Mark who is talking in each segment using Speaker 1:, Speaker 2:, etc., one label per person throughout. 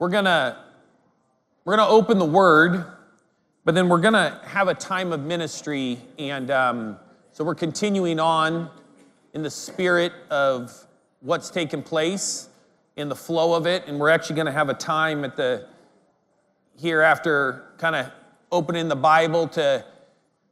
Speaker 1: we're gonna we're gonna open the Word, but then we're gonna have a time of ministry, and um, so we're continuing on in the spirit of what's taken place, in the flow of it, and we're actually gonna have a time at the here after kind of opening the Bible to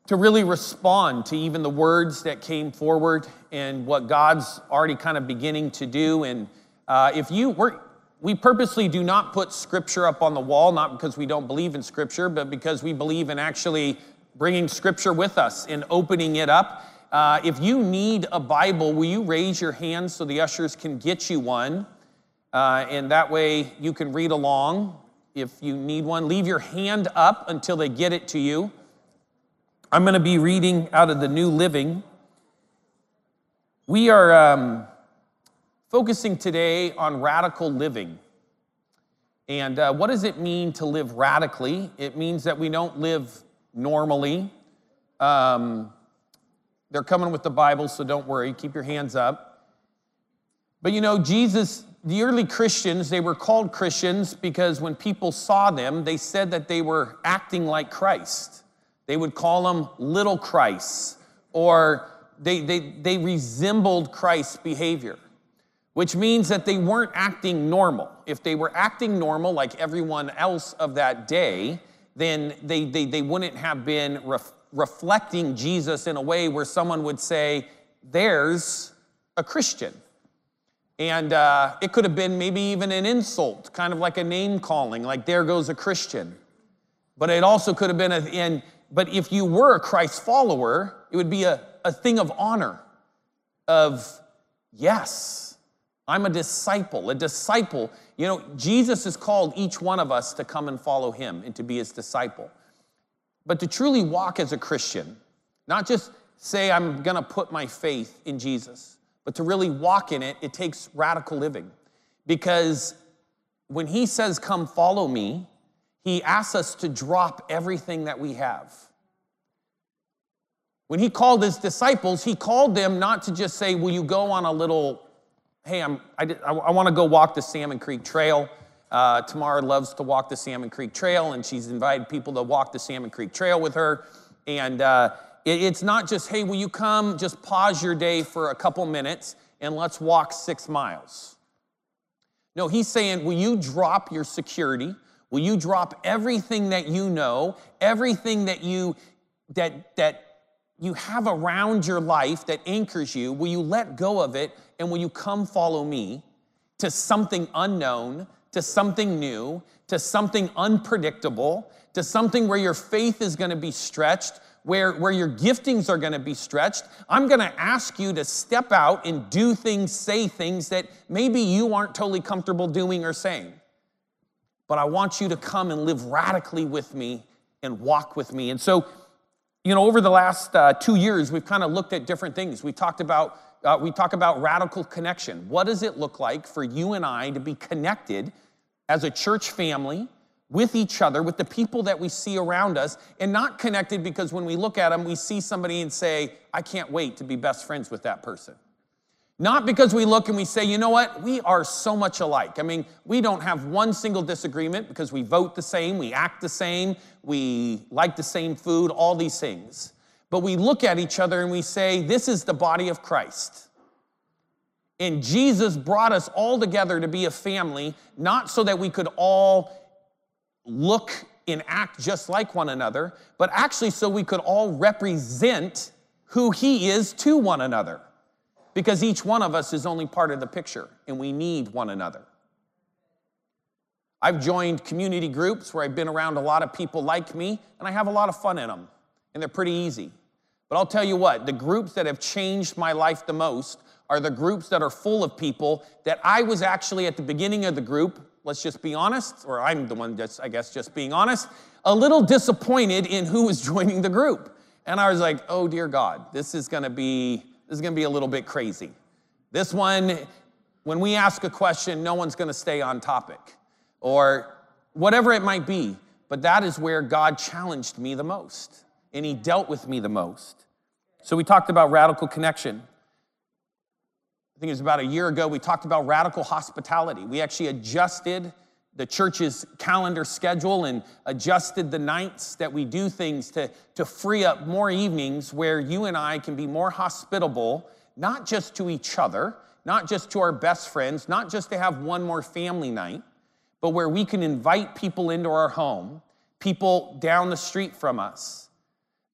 Speaker 1: to really respond to even the words that came forward and what God's already kind of beginning to do. And uh, if you we're, we purposely do not put scripture up on the wall, not because we don't believe in scripture, but because we believe in actually bringing scripture with us and opening it up. Uh, if you need a Bible, will you raise your hand so the ushers can get you one? Uh, and that way you can read along if you need one. Leave your hand up until they get it to you. I'm going to be reading out of the New Living. We are um, focusing today on radical living. And uh, what does it mean to live radically? It means that we don't live normally. Um, they're coming with the Bible, so don't worry, keep your hands up. But you know, Jesus, the early Christians, they were called Christians because when people saw them, they said that they were acting like Christ. They would call them little Christs, or they, they, they resembled Christ's behavior, which means that they weren't acting normal. If they were acting normal like everyone else of that day, then they, they, they wouldn't have been ref, reflecting Jesus in a way where someone would say, There's a Christian. And uh, it could have been maybe even an insult, kind of like a name calling, like, There goes a Christian. But it also could have been, a, and but if you were a Christ follower, it would be a, a thing of honor of, yes, I'm a disciple. A disciple, you know, Jesus has called each one of us to come and follow him and to be his disciple. But to truly walk as a Christian, not just say, I'm gonna put my faith in Jesus, but to really walk in it, it takes radical living. Because when he says, Come follow me, he asks us to drop everything that we have. When he called his disciples, he called them not to just say, Will you go on a little, hey, I'm, I, I, I want to go walk the Salmon Creek Trail. Uh, Tamara loves to walk the Salmon Creek Trail, and she's invited people to walk the Salmon Creek Trail with her. And uh, it, it's not just, hey, will you come just pause your day for a couple minutes and let's walk six miles? No, he's saying, will you drop your security? Will you drop everything that you know, everything that you that that you have around your life that anchors you? Will you let go of it and will you come follow me to something unknown, to something new, to something unpredictable, to something where your faith is going to be stretched, where, where your giftings are going to be stretched. I'm going to ask you to step out and do things, say things that maybe you aren't totally comfortable doing or saying but I want you to come and live radically with me and walk with me. And so, you know, over the last uh, two years, we've kind of looked at different things. We talked about uh, we talk about radical connection. What does it look like for you and I to be connected as a church family with each other, with the people that we see around us, and not connected because when we look at them, we see somebody and say, "I can't wait to be best friends with that person." Not because we look and we say, you know what, we are so much alike. I mean, we don't have one single disagreement because we vote the same, we act the same, we like the same food, all these things. But we look at each other and we say, this is the body of Christ. And Jesus brought us all together to be a family, not so that we could all look and act just like one another, but actually so we could all represent who He is to one another because each one of us is only part of the picture and we need one another. I've joined community groups where I've been around a lot of people like me and I have a lot of fun in them and they're pretty easy. But I'll tell you what, the groups that have changed my life the most are the groups that are full of people that I was actually at the beginning of the group, let's just be honest, or I'm the one that's, I guess, just being honest, a little disappointed in who was joining the group. And I was like, oh dear God, this is gonna be this is going to be a little bit crazy. This one, when we ask a question, no one's going to stay on topic or whatever it might be. But that is where God challenged me the most and He dealt with me the most. So we talked about radical connection. I think it was about a year ago, we talked about radical hospitality. We actually adjusted the church's calendar schedule and adjusted the nights that we do things to, to free up more evenings where you and I can be more hospitable, not just to each other, not just to our best friends, not just to have one more family night, but where we can invite people into our home, people down the street from us,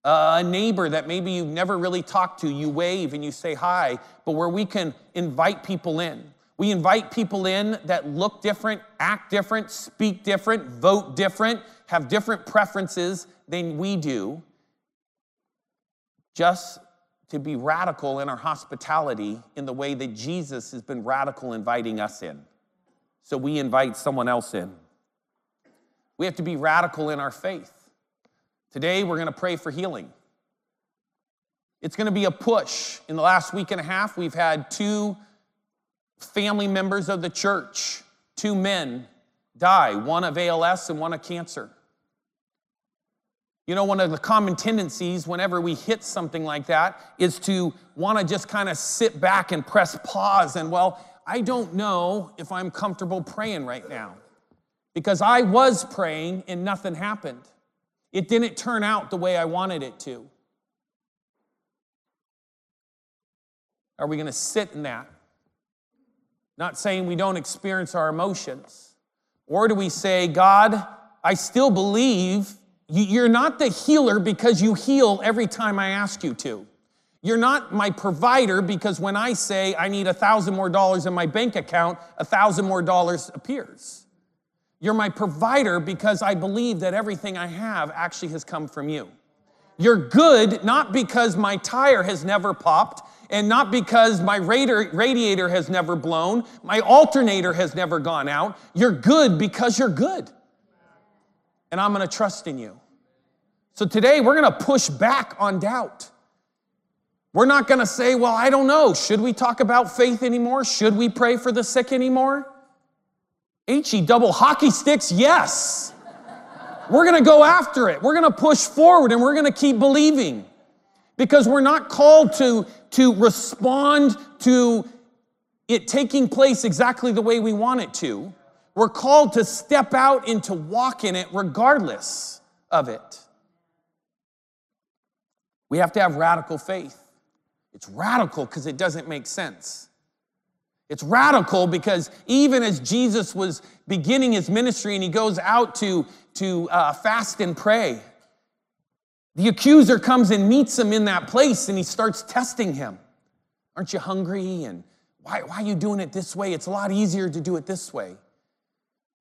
Speaker 1: a neighbor that maybe you've never really talked to, you wave and you say hi, but where we can invite people in. We invite people in that look different, act different, speak different, vote different, have different preferences than we do, just to be radical in our hospitality in the way that Jesus has been radical inviting us in. So we invite someone else in. We have to be radical in our faith. Today, we're going to pray for healing. It's going to be a push. In the last week and a half, we've had two family members of the church, two men, die, one of ALS and one of cancer. You know, one of the common tendencies whenever we hit something like that is to want to just kind of sit back and press pause and, well, I don't know if I'm comfortable praying right now. Because I was praying and nothing happened. It didn't turn out the way I wanted it to. Are we going to sit in that? Not saying we don't experience our emotions. Or do we say, God, I still believe you're not the healer because you heal every time I ask you to. You're not my provider because when I say I need a thousand more dollars in my bank account, a thousand more dollars appears. You're my provider because I believe that everything I have actually has come from you. You're good not because my tire has never popped and not because my radiator has never blown, my alternator has never gone out. You're good because you're good. And I'm going to trust in you. So today we're going to push back on doubt. We're not going to say, well, I don't know. Should we talk about faith anymore? Should we pray for the sick anymore? HE double hockey sticks, yes. We're going to go after it. We're going to push forward and we're going to keep believing because we're not called to, to respond to it taking place exactly the way we want it to. We're called to step out and to walk in it regardless of it. We have to have radical faith. It's radical because it doesn't make sense. It's radical because even as Jesus was beginning his ministry and he goes out to, to uh, fast and pray, the accuser comes and meets him in that place and he starts testing him. Aren't you hungry? And why, why are you doing it this way? It's a lot easier to do it this way.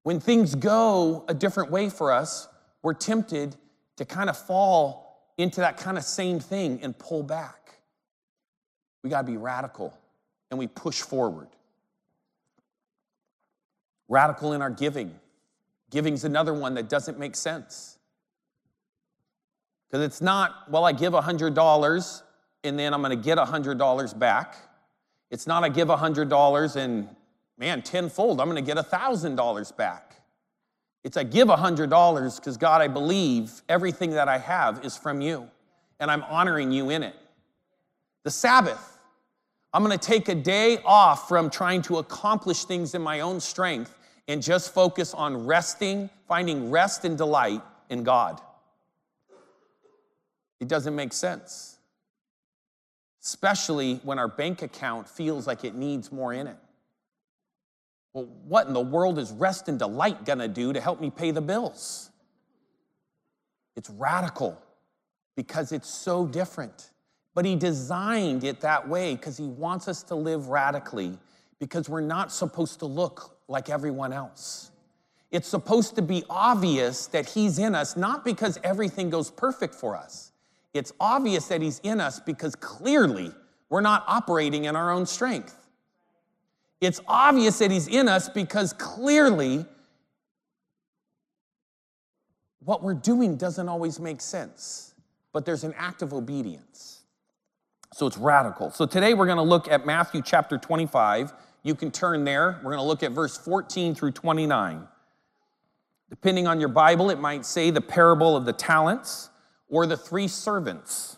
Speaker 1: When things go a different way for us, we're tempted to kind of fall into that kind of same thing and pull back. We got to be radical and we push forward. Radical in our giving. Giving's another one that doesn't make sense. Because it's not, well, I give $100 and then I'm going to get $100 back. It's not I give $100 and, man, tenfold, I'm going to get $1,000 back. It's I give $100 because, God, I believe everything that I have is from you and I'm honoring you in it. The Sabbath, I'm going to take a day off from trying to accomplish things in my own strength and just focus on resting, finding rest and delight in God. It doesn't make sense, especially when our bank account feels like it needs more in it. Well, what in the world is rest and delight gonna do to help me pay the bills? It's radical because it's so different. But he designed it that way because he wants us to live radically because we're not supposed to look like everyone else. It's supposed to be obvious that he's in us, not because everything goes perfect for us, it's obvious that He's in us because clearly we're not operating in our own strength. It's obvious that He's in us because clearly what we're doing doesn't always make sense, but there's an act of obedience. So it's radical. So today we're going to look at Matthew chapter 25. You can turn there. We're going to look at verse 14 through 29. Depending on your Bible, it might say the parable of the talents or the three servants.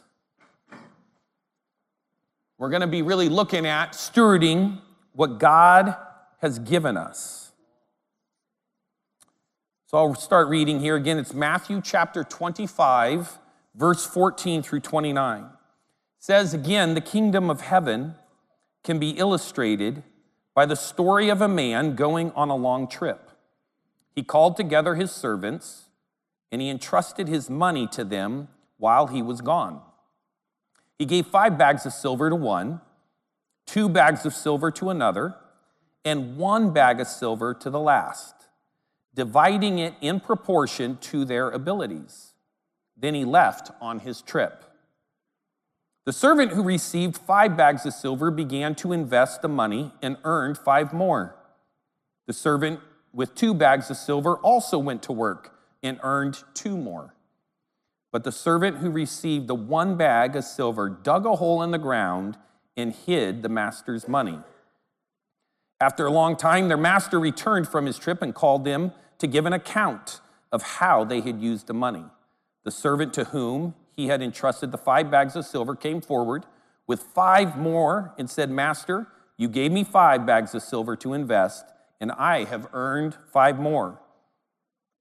Speaker 1: We're going to be really looking at stewarding what God has given us. So I'll start reading here again. It's Matthew chapter 25, verse 14 through 29. It says again, the kingdom of heaven can be illustrated by the story of a man going on a long trip. He called together his servants and he entrusted his money to them while he was gone. He gave five bags of silver to one, two bags of silver to another, and one bag of silver to the last dividing it in proportion to their abilities. Then he left on his trip. The servant who received five bags of silver began to invest the money and earned five more. The servant with two bags of silver also went to work and earned two more. But the servant who received the one bag of silver dug a hole in the ground and hid the master's money. After a long time, their master returned from his trip and called them to give an account of how they had used the money. The servant to whom he had entrusted the five bags of silver came forward with five more and said, Master, you gave me five bags of silver to invest, and I have earned five more.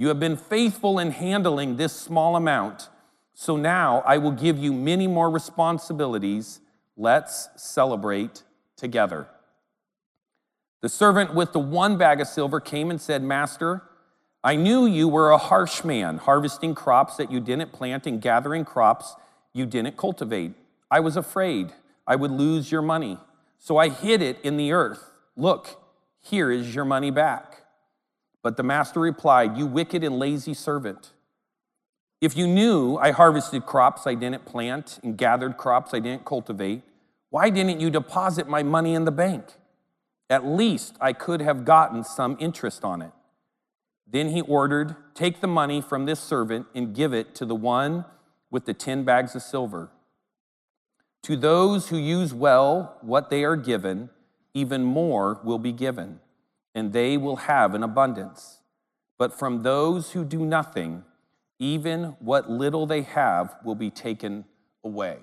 Speaker 1: You have been faithful in handling this small amount, so now I will give you many more responsibilities. Let's celebrate together. The servant with the one bag of silver came and said, Master, I knew you were a harsh man, harvesting crops that you didn't plant and gathering crops you didn't cultivate. I was afraid I would lose your money, so I hid it in the earth. Look, here is your money back. But the master replied, You wicked and lazy servant. If you knew I harvested crops I didn't plant and gathered crops I didn't cultivate, why didn't you deposit my money in the bank? At least I could have gotten some interest on it. Then he ordered, Take the money from this servant and give it to the one with the 10 bags of silver. To those who use well what they are given, even more will be given, and they will have an abundance. But from those who do nothing, even what little they have will be taken away.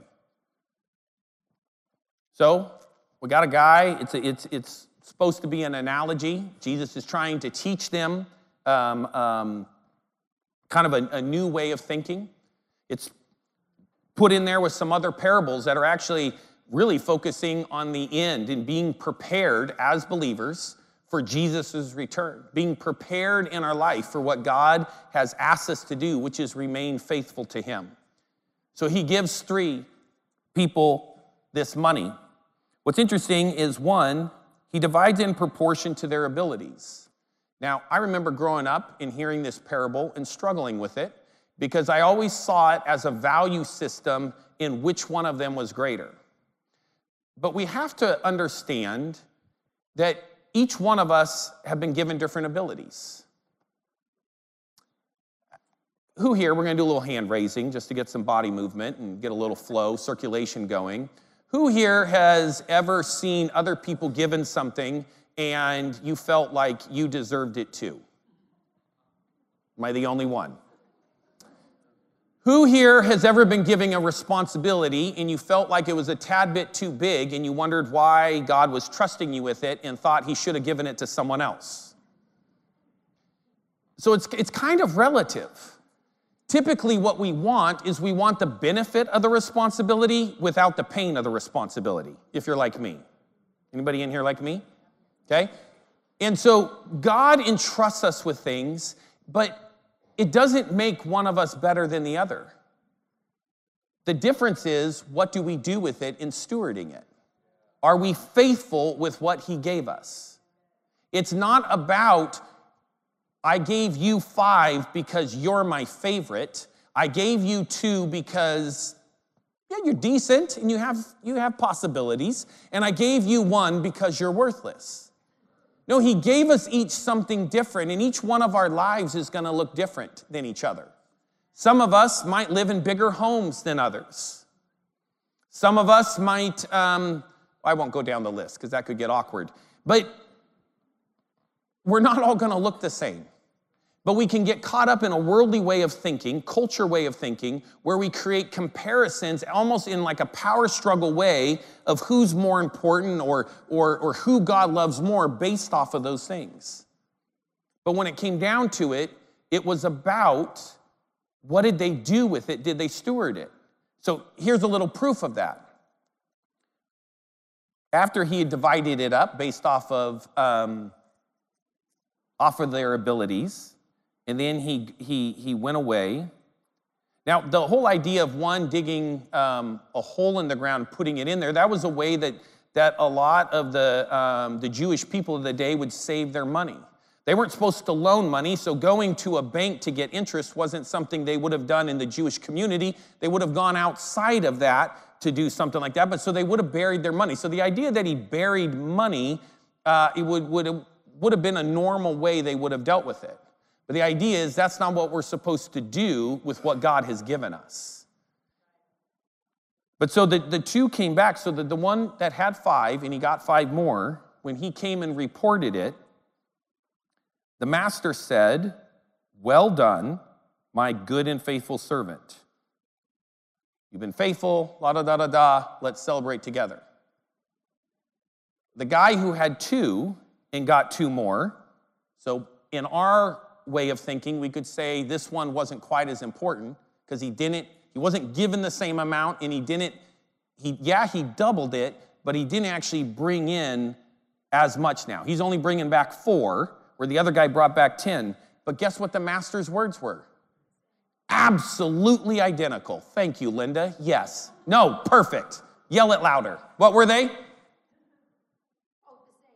Speaker 1: So, we got a guy, it's, a, it's, it's supposed to be an analogy. Jesus is trying to teach them um, um, kind of a, a new way of thinking. It's put in there with some other parables that are actually really focusing on the end and being prepared as believers for Jesus' return, being prepared in our life for what God has asked us to do, which is remain faithful to Him. So He gives three people this money. What's interesting is one, He divides in proportion to their abilities. Now, I remember growing up and hearing this parable and struggling with it because I always saw it as a value system in which one of them was greater. But we have to understand that each one of us have been given different abilities. Who here, we're gonna do a little hand raising just to get some body movement and get a little flow, circulation going. Who here has ever seen other people given something and you felt like you deserved it too? Am I the only one? Who here has ever been giving a responsibility and you felt like it was a tad bit too big and you wondered why God was trusting you with it and thought he should have given it to someone else? So it's, it's kind of relative. Typically, what we want is we want the benefit of the responsibility without the pain of the responsibility, if you're like me. Anybody in here like me? Okay? And so God entrusts us with things, but it doesn't make one of us better than the other. The difference is what do we do with it in stewarding it? Are we faithful with what He gave us? It's not about, I gave you five because you're my favorite. I gave you two because yeah, you're decent and you have, you have possibilities. And I gave you one because you're worthless. No, He gave us each something different, and each one of our lives is going to look different than each other. Some of us might live in bigger homes than others. Some of us might, um, I won't go down the list because that could get awkward, but we're not all going to look the same. But we can get caught up in a worldly way of thinking, culture way of thinking, where we create comparisons almost in like a power struggle way of who's more important or, or, or who God loves more based off of those things. But when it came down to it, it was about what did they do with it? Did they steward it? So here's a little proof of that. After he had divided it up based off of, um, off of their abilities, and then he, he, he went away. Now, the whole idea of one digging um, a hole in the ground, putting it in there, that was a way that, that a lot of the, um, the Jewish people of the day would save their money. They weren't supposed to loan money, so going to a bank to get interest wasn't something they would have done in the Jewish community. They would have gone outside of that to do something like that, but so they would have buried their money. So the idea that he buried money, uh, it would, would, would have been a normal way they would have dealt with it. But the idea is that's not what we're supposed to do with what God has given us. But so the, the two came back. So that the one that had five, and he got five more, when he came and reported it, the master said, Well done, my good and faithful servant. You've been faithful, la da da da da, let's celebrate together. The guy who had two and got two more, so in our way of thinking, we could say this one wasn't quite as important because he didn't, he wasn't given the same amount and he didn't, he, yeah, he doubled it, but he didn't actually bring in as much now. He's only bringing back four, where the other guy brought back 10. But guess what the master's words were? Absolutely identical. Thank you, Linda. Yes. No, perfect. Yell it louder. What were they?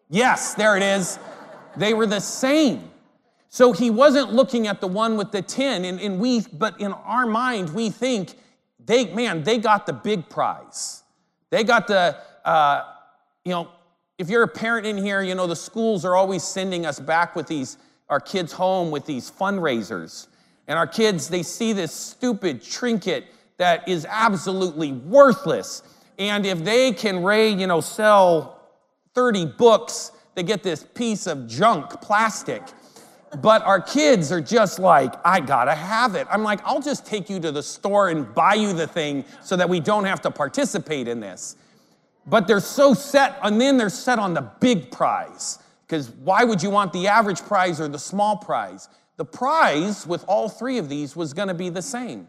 Speaker 1: Yes, there it is. They were the same. So he wasn't looking at the one with the 10, and, and we, but in our mind, we think, they, man, they got the big prize. They got the, uh, you know, if you're a parent in here, you know, the schools are always sending us back with these, our kids home with these fundraisers. And our kids, they see this stupid trinket that is absolutely worthless. And if they can raise, you know, sell 30 books, they get this piece of junk plastic but our kids are just like, I gotta have it. I'm like, I'll just take you to the store and buy you the thing so that we don't have to participate in this. But they're so set, and then they're set on the big prize. Because why would you want the average prize or the small prize? The prize with all three of these was gonna be the same.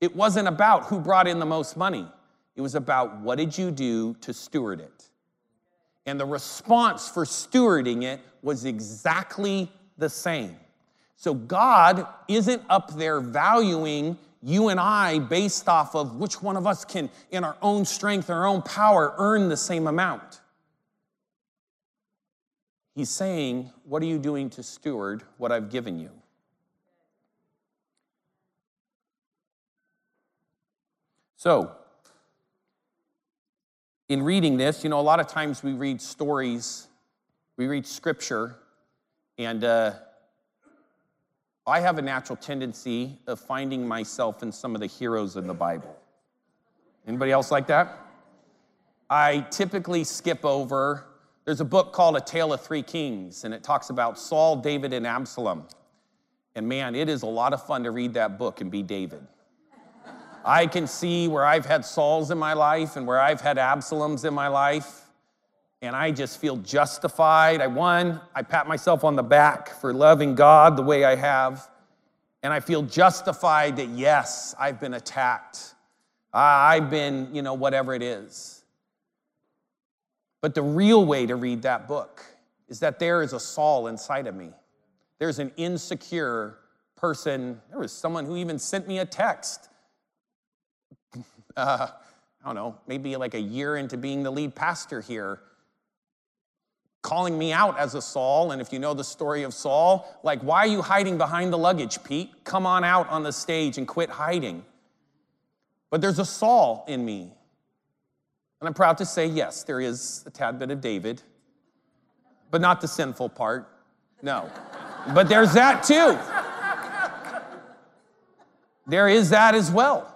Speaker 1: It wasn't about who brought in the most money, it was about what did you do to steward it. And the response for stewarding it was exactly the same. So God isn't up there valuing you and I based off of which one of us can, in our own strength, our own power, earn the same amount. He's saying, What are you doing to steward what I've given you? So, in reading this, you know, a lot of times we read stories, we read scripture, and uh, I have a natural tendency of finding myself in some of the heroes in the Bible. Anybody else like that? I typically skip over. There's a book called A Tale of Three Kings, and it talks about Saul, David, and Absalom. And man, it is a lot of fun to read that book and be David. I can see where I've had Sauls in my life and where I've had Absaloms in my life and I just feel justified. I won. I pat myself on the back for loving God the way I have. And I feel justified that, yes, I've been attacked. I've been, you know, whatever it is. But the real way to read that book is that there is a Saul inside of me. There's an insecure person. There was someone who even sent me a text. Uh, I don't know, maybe like a year into being the lead pastor here calling me out as a Saul. And if you know the story of Saul, like, why are you hiding behind the luggage, Pete? Come on out on the stage and quit hiding. But there's a Saul in me. And I'm proud to say, yes, there is a tad bit of David. but not the sinful part. No. But there's that too. There is that as well.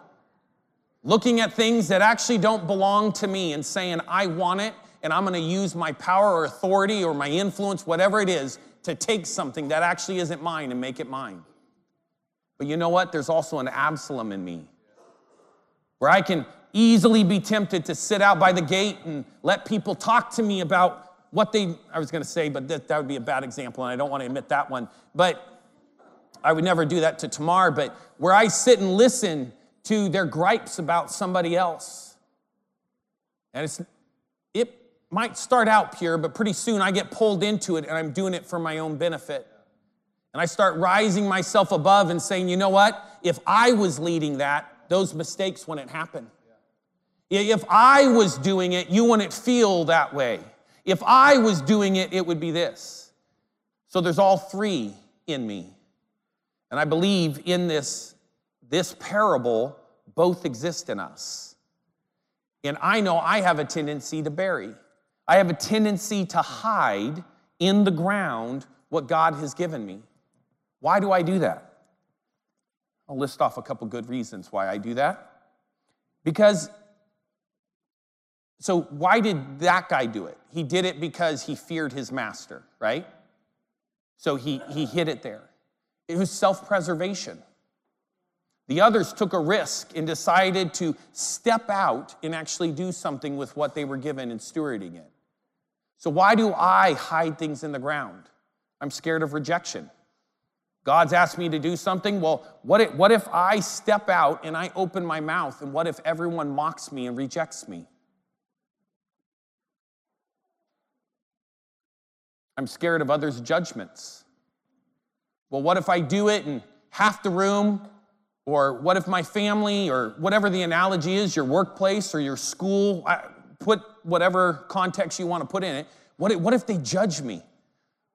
Speaker 1: Looking at things that actually don't belong to me and saying, I want it, and I'm gonna use my power or authority or my influence, whatever it is, to take something that actually isn't mine and make it mine. But you know what? There's also an Absalom in me where I can easily be tempted to sit out by the gate and let people talk to me about what they, I was gonna say, but that, that would be a bad example, and I don't wanna admit that one. But I would never do that to Tamar, but where I sit and listen to their gripes about somebody else. And it's, it might start out pure, but pretty soon I get pulled into it and I'm doing it for my own benefit. And I start rising myself above and saying, you know what? If I was leading that, those mistakes wouldn't happen. If I was doing it, you wouldn't feel that way. If I was doing it, it would be this. So there's all three in me. And I believe in this, this parable, both exist in us. And I know I have a tendency to bury. I have a tendency to hide in the ground what God has given me. Why do I do that? I'll list off a couple good reasons why I do that. Because, so why did that guy do it? He did it because he feared his master, right? So he, he hid it there. It was self preservation. The others took a risk and decided to step out and actually do something with what they were given and stewarding it. So, why do I hide things in the ground? I'm scared of rejection. God's asked me to do something. Well, what if, what if I step out and I open my mouth, and what if everyone mocks me and rejects me? I'm scared of others' judgments. Well, what if I do it and half the room, or what if my family, or whatever the analogy is, your workplace or your school, put whatever context you want to put in it, what if, what if they judge me?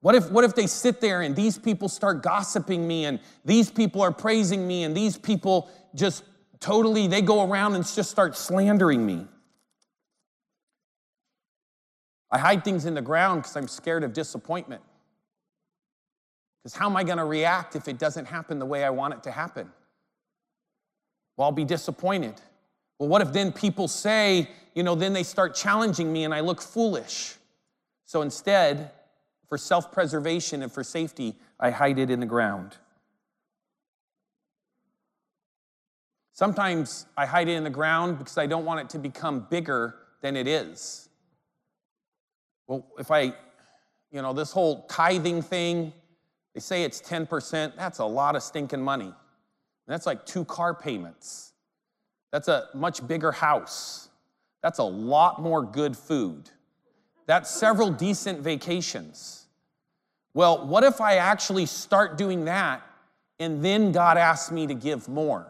Speaker 1: What if, what if they sit there and these people start gossiping me and these people are praising me and these people just totally, they go around and just start slandering me? I hide things in the ground because I'm scared of disappointment. Because how am I going to react if it doesn't happen the way I want it to happen? Well, I'll be disappointed. Well, what if then people say, you know, then they start challenging me and I look foolish? So instead, for self preservation and for safety, I hide it in the ground. Sometimes I hide it in the ground because I don't want it to become bigger than it is. Well, if I, you know, this whole tithing thing, they say it's 10%. That's a lot of stinking money. That's like two car payments. That's a much bigger house. That's a lot more good food. That's several decent vacations. Well, what if I actually start doing that and then God asks me to give more?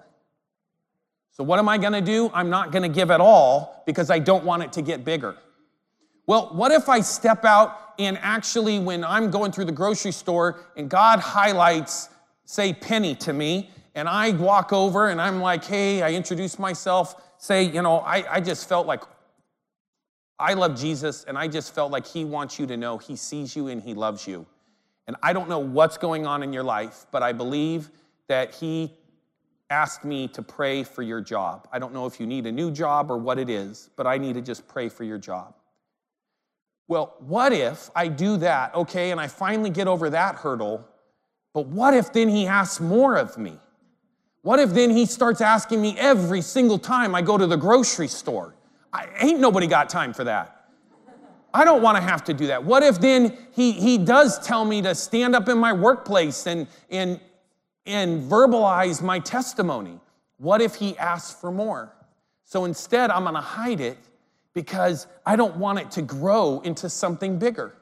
Speaker 1: So, what am I gonna do? I'm not gonna give at all because I don't want it to get bigger. Well, what if I step out and actually, when I'm going through the grocery store and God highlights, say, penny to me, and I walk over and I'm like, hey, I introduce myself, say, you know, I, I just felt like I love Jesus and I just felt like He wants you to know He sees you and He loves you. And I don't know what's going on in your life, but I believe that He asked me to pray for your job. I don't know if you need a new job or what it is, but I need to just pray for your job. Well, what if I do that, okay, and I finally get over that hurdle, but what if then he asks more of me? What if then he starts asking me every single time I go to the grocery store? I, ain't nobody got time for that. I don't want to have to do that. What if then he, he does tell me to stand up in my workplace and, and, and verbalize my testimony? What if he asks for more? So instead, I'm going to hide it because I don't want it to grow into something bigger.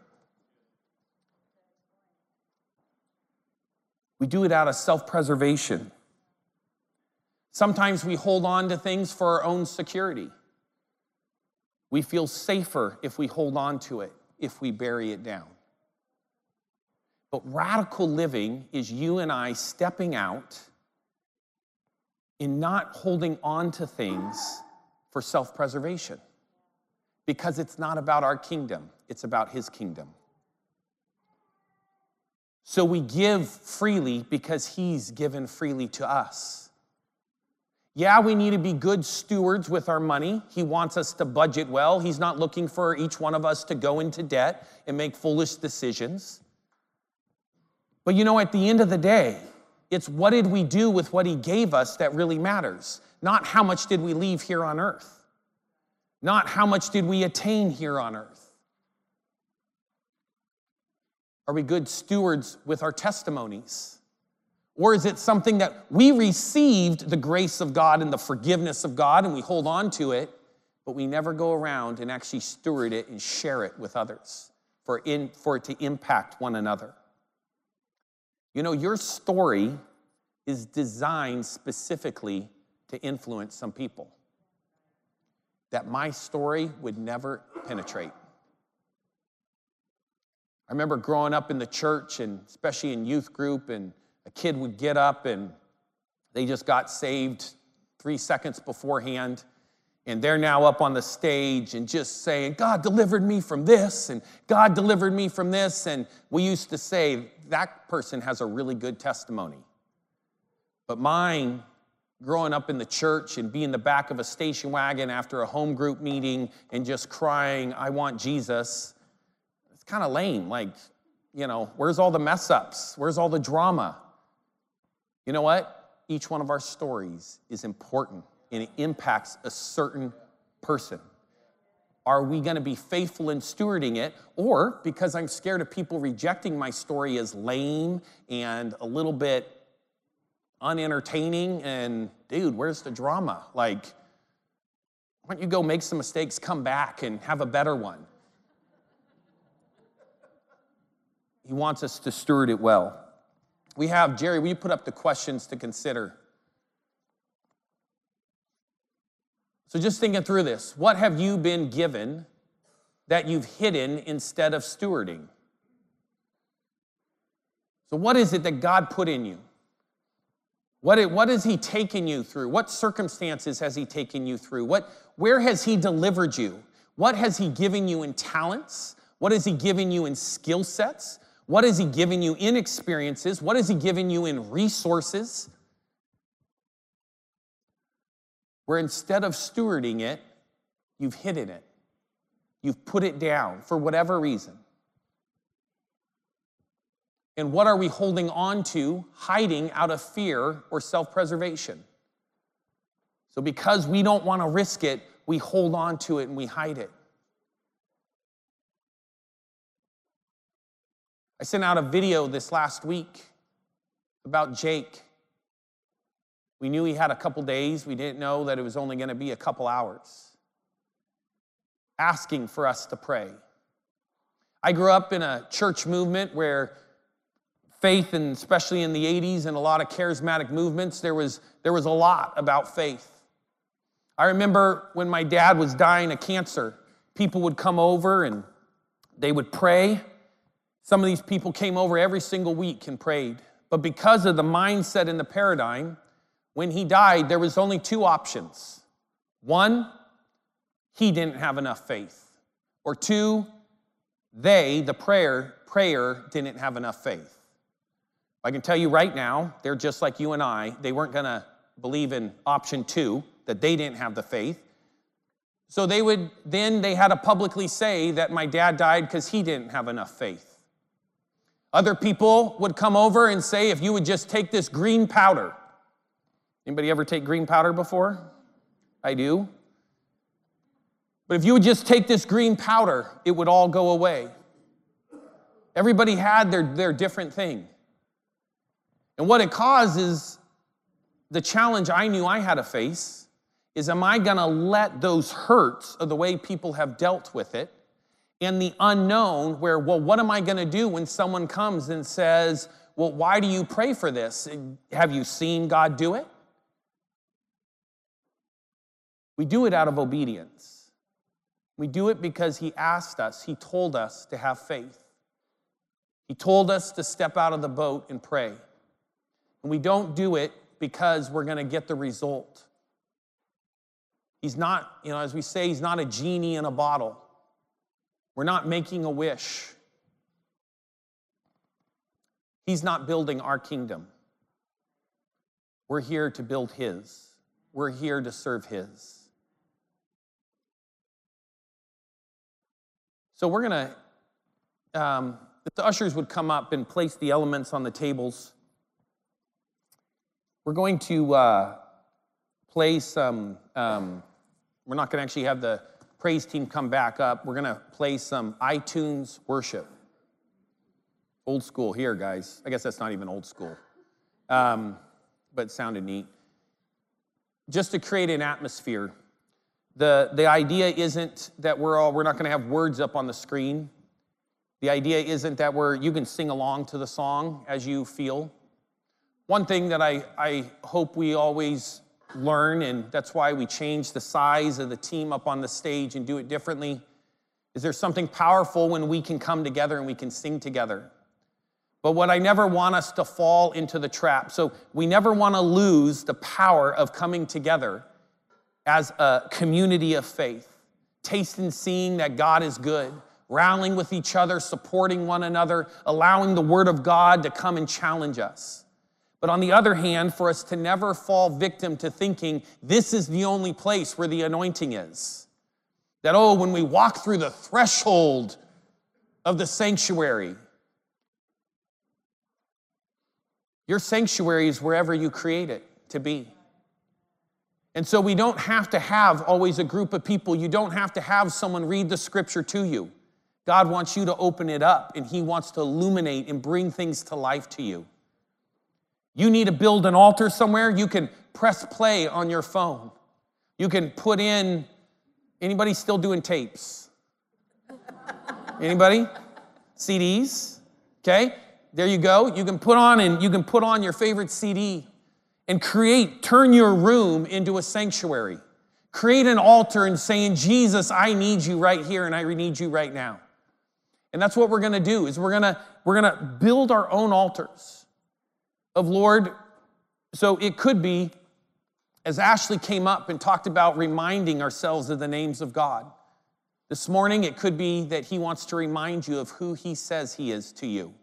Speaker 1: We do it out of self preservation. Sometimes we hold on to things for our own security. We feel safer if we hold on to it, if we bury it down. But radical living is you and I stepping out in not holding on to things for self preservation because it's not about our kingdom, it's about His kingdom. So we give freely because He's given freely to us. Yeah, we need to be good stewards with our money. He wants us to budget well. He's not looking for each one of us to go into debt and make foolish decisions. But you know, at the end of the day, it's what did we do with what He gave us that really matters, not how much did we leave here on earth, not how much did we attain here on earth. Are we good stewards with our testimonies? Or is it something that we received the grace of God and the forgiveness of God and we hold on to it, but we never go around and actually steward it and share it with others for, in, for it to impact one another? You know, your story is designed specifically to influence some people that my story would never penetrate. I remember growing up in the church and especially in youth group, and a kid would get up and they just got saved three seconds beforehand. And they're now up on the stage and just saying, God delivered me from this, and God delivered me from this. And we used to say, that person has a really good testimony. But mine, growing up in the church and being in the back of a station wagon after a home group meeting and just crying, I want Jesus, it's kind of lame. Like, you know, where's all the mess ups? Where's all the drama? You know what? Each one of our stories is important and it impacts a certain person. Are we going to be faithful in stewarding it? Or because I'm scared of people rejecting my story as lame and a little bit unentertaining and, dude, where's the drama? Like, why don't you go make some mistakes, come back and have a better one? He wants us to steward it well. We have, Jerry, will you put up the questions to consider? So, just thinking through this, what have you been given that you've hidden instead of stewarding? So, what is it that God put in you? What, what has He taken you through? What circumstances has He taken you through? What, where has He delivered you? What has He given you in talents? What has He given you in skill sets? What has He given you in experiences? What has He given you in resources? Where instead of stewarding it, you've hidden it, you've put it down for whatever reason. And what are we holding on to, hiding out of fear or self preservation? So, because we don't want to risk it, we hold on to it and we hide it. I sent out a video this last week about Jake. We knew he had a couple days, we didn't know that it was only going to be a couple hours. Asking for us to pray. I grew up in a church movement where faith, and especially in the 80s and a lot of charismatic movements, there was, there was a lot about faith. I remember when my dad was dying of cancer, people would come over and they would pray. Some of these people came over every single week and prayed. But because of the mindset and the paradigm, when he died, there was only two options. One, he didn't have enough faith. Or two, they, the prayer, prayer didn't have enough faith. I can tell you right now, they're just like you and I. They weren't going to believe in option two, that they didn't have the faith. So they would, then they had to publicly say that my dad died because he didn't have enough faith. Other people would come over and say, if you would just take this green powder. Anybody ever take green powder before? I do. But if you would just take this green powder, it would all go away. Everybody had their, their different thing. And what it caused is the challenge I knew I had to face, is am I gonna let those hurts of the way people have dealt with it and the unknown, where, well, what am I gonna do when someone comes and says, well, why do you pray for this? Have you seen God do it? We do it out of obedience. We do it because He asked us, He told us to have faith. He told us to step out of the boat and pray. And we don't do it because we're going to get the result. He's not, you know, as we say, he's not a genie in a bottle. We're not making a wish. He's not building our kingdom. We're here to build His, we're here to serve His. So we're going to, um, the ushers would come up and place the elements on the tables, we're going to uh, play some, um, we're not going to actually have the praise team come back up. We're going to play some iTunes worship. Old school here, guys. I guess that's not even old school, um, but sounded neat. Just to create an atmosphere. The, the idea isn't that we're all, we're not going to have words up on the screen. The idea isn't that we're, you can sing along to the song as you feel. One thing that I, I hope we always learn, and that's why we change the size of the team up on the stage and do it differently, is there something powerful when we can come together and we can sing together. But what I never want us to fall into the trap. So we never want to lose the power of coming together as a community of faith, tasting seeing that God is good, rallying with each other, supporting one another, allowing the word of God to come and challenge us. But on the other hand, for us to never fall victim to thinking this is the only place where the anointing is. That, oh, when we walk through the threshold of the sanctuary, Your sanctuary is wherever you create it to be. And so we don't have to have always a group of people. You don't have to have someone read the scripture to you. God wants you to open it up and He wants to illuminate and bring things to life to you. You need to build an altar somewhere, you can press play on your phone. You can put in, anybody still doing tapes? Anybody? CDs? Okay? There you go. You can put on and you can put on your favorite CD and create, turn your room into a sanctuary. Create an altar and saying, Jesus, I need you right here and I need you right now. And that's what we're gonna do, is we're gonna, we're gonna build our own altars of Lord. So it could be, as Ashley came up and talked about reminding ourselves of the names of God. This morning, it could be that He wants to remind you of who He says He is to you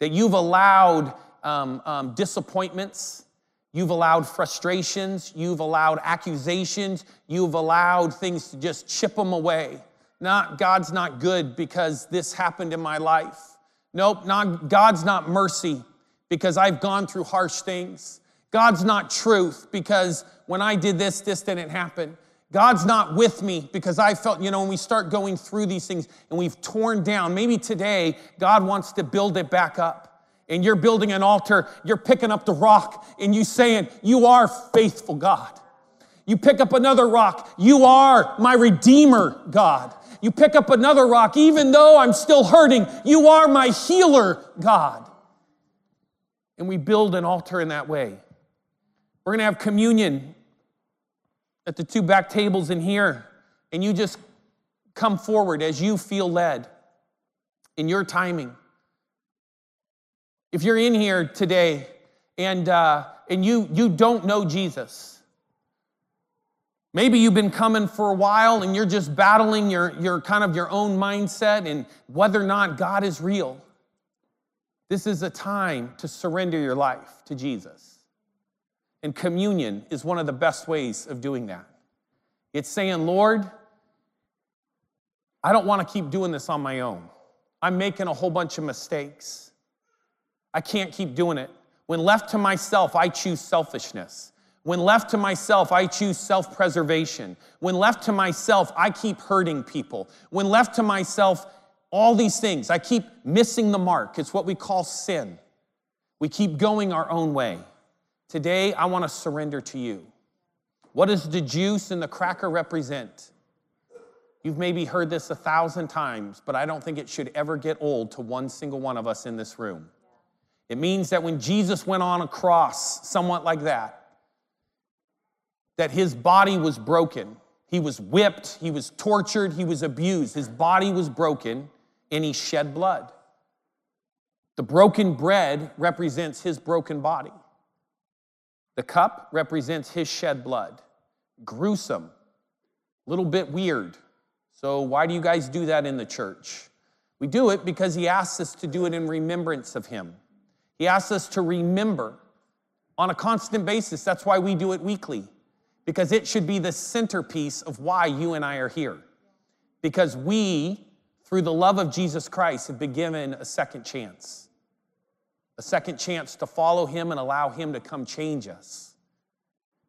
Speaker 1: that you've allowed um, um, disappointments, you've allowed frustrations, you've allowed accusations, you've allowed things to just chip them away. Not God's not good because this happened in my life. Nope, not, God's not mercy because I've gone through harsh things. God's not truth because when I did this, this didn't happen. God's not with me because I felt, you know, when we start going through these things and we've torn down, maybe today God wants to build it back up. And you're building an altar, you're picking up the rock and you saying, You are faithful, God. You pick up another rock, you are my Redeemer, God. You pick up another rock, even though I'm still hurting, you are my healer, God. And we build an altar in that way. We're gonna have communion at the two back tables in here, and you just come forward as you feel led in your timing. If you're in here today and, uh, and you, you don't know Jesus, maybe you've been coming for a while and you're just battling your, your kind of your own mindset and whether or not God is real. This is a time to surrender your life to Jesus. And communion is one of the best ways of doing that. It's saying, Lord, I don't want to keep doing this on my own. I'm making a whole bunch of mistakes. I can't keep doing it. When left to myself, I choose selfishness. When left to myself, I choose self preservation. When left to myself, I keep hurting people. When left to myself, all these things, I keep missing the mark. It's what we call sin. We keep going our own way. Today, I want to surrender to you. What does the juice and the cracker represent? You've maybe heard this a thousand times, but I don't think it should ever get old to one single one of us in this room. It means that when Jesus went on a cross, somewhat like that, that his body was broken. He was whipped, he was tortured, he was abused. His body was broken, and he shed blood. The broken bread represents his broken body. The cup represents his shed blood. Gruesome, a little bit weird. So, why do you guys do that in the church? We do it because he asks us to do it in remembrance of him. He asks us to remember on a constant basis. That's why we do it weekly, because it should be the centerpiece of why you and I are here. Because we, through the love of Jesus Christ, have been given a second chance, a second chance to follow Him and allow Him to come change us.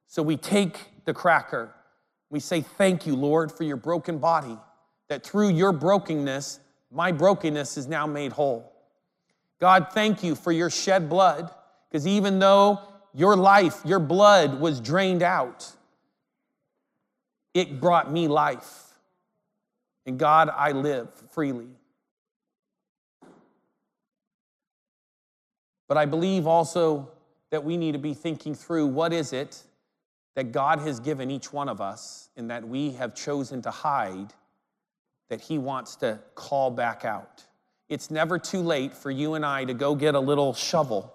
Speaker 1: So we take the cracker, we say, Thank you, Lord, for your broken body, that through your brokenness, my brokenness is now made whole. God, thank you for your shed blood, because even though your life, your blood was drained out, it brought me life. And God, I live freely. But I believe also that we need to be thinking through what is it that God has given each one of us and that we have chosen to hide that He wants to call back out. It's never too late for you and I to go get a little shovel,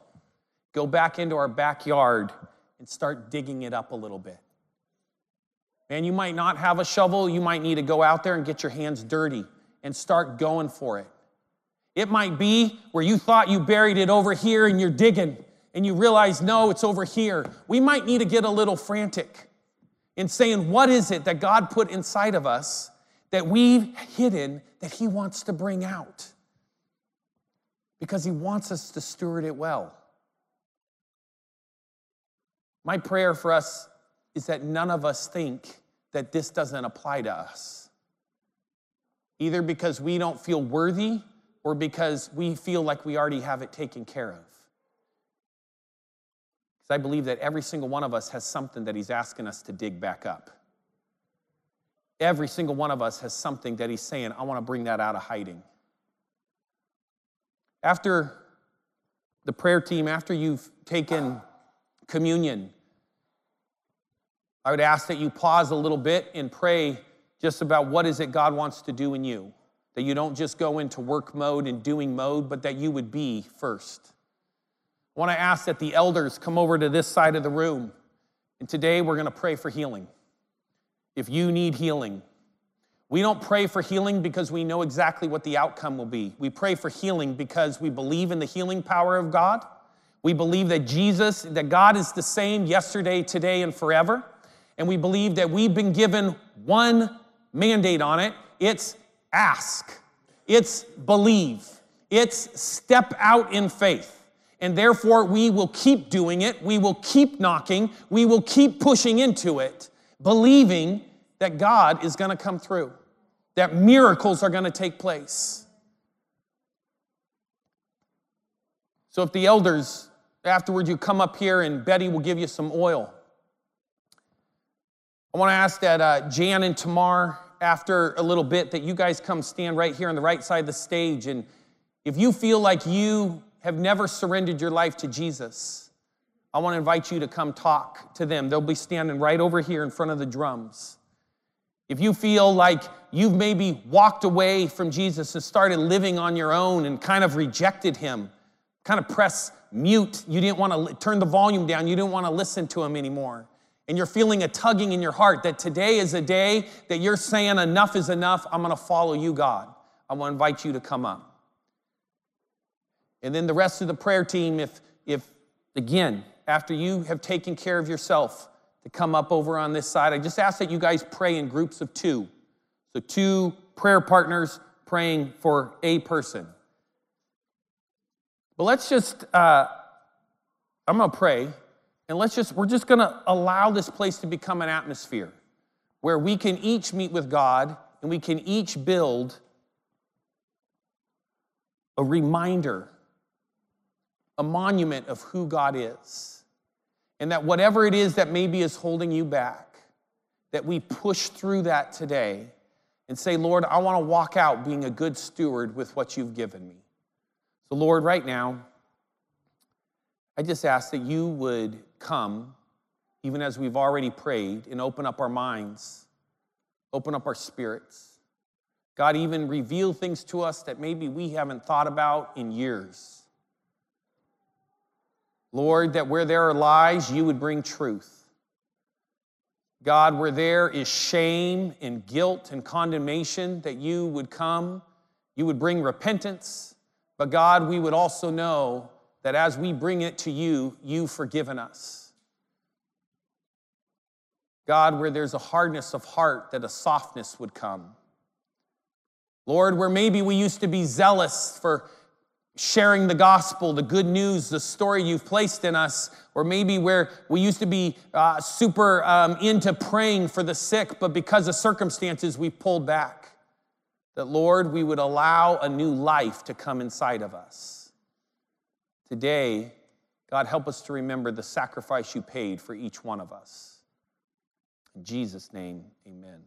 Speaker 1: go back into our backyard, and start digging it up a little bit. Man, you might not have a shovel. You might need to go out there and get your hands dirty and start going for it. It might be where you thought you buried it over here and you're digging and you realize, no, it's over here. We might need to get a little frantic in saying, what is it that God put inside of us that we've hidden that He wants to bring out? Because He wants us to steward it well. My prayer for us is that none of us think that this doesn't apply to us. Either because we don't feel worthy or because we feel like we already have it taken care of. Because I believe that every single one of us has something that He's asking us to dig back up. Every single one of us has something that He's saying, I want to bring that out of hiding. After the prayer team, after you've taken communion, I would ask that you pause a little bit and pray just about what is it God wants to do in you. That you don't just go into work mode and doing mode, but that you would be first. I want to ask that the elders come over to this side of the room. And today we're going to pray for healing. If you need healing, we don't pray for healing because we know exactly what the outcome will be. We pray for healing because we believe in the healing power of God. We believe that Jesus, that God is the same yesterday, today, and forever. And we believe that we've been given one mandate on it it's ask, it's believe, it's step out in faith. And therefore, we will keep doing it, we will keep knocking, we will keep pushing into it, believing that God is going to come through, that miracles are going to take place. So, if the elders afterward you come up here and Betty will give you some oil. I want to ask that uh, Jan and Tamar, after a little bit, that you guys come stand right here on the right side of the stage. And if you feel like you have never surrendered your life to Jesus, I want to invite you to come talk to them. They'll be standing right over here in front of the drums. If you feel like you've maybe walked away from Jesus and started living on your own and kind of rejected him, kind of press mute, you didn't want to turn the volume down, you didn't want to listen to him anymore and you're feeling a tugging in your heart that today is a day that you're saying, enough is enough, I'm gonna follow you, God. I wanna invite you to come up. And then the rest of the prayer team, if, if again, after you have taken care of yourself, to come up over on this side, I just ask that you guys pray in groups of two. So, two prayer partners praying for a person. But let's just, uh, I'm gonna pray. And let's just, we're just gonna allow this place to become an atmosphere where we can each meet with God and we can each build a reminder, a monument of who God is. And that whatever it is that maybe is holding you back, that we push through that today and say, Lord, I wanna walk out being a good steward with what you've given me. So, Lord, right now, I just ask that you would come, even as we've already prayed, and open up our minds, open up our spirits. God, even reveal things to us that maybe we haven't thought about in years. Lord, that where there are lies, you would bring truth. God, where there is shame and guilt and condemnation, that you would come, you would bring repentance. But God, we would also know that as we bring it to you, you've forgiven us. God, where there's a hardness of heart, that a softness would come. Lord, where maybe we used to be zealous for sharing the gospel, the good news, the story you've placed in us, or maybe where we used to be uh, super um, into praying for the sick, but because of circumstances, we pulled back. That, Lord, we would allow a new life to come inside of us. Today, God, help us to remember the sacrifice you paid for each one of us. In Jesus' name, amen.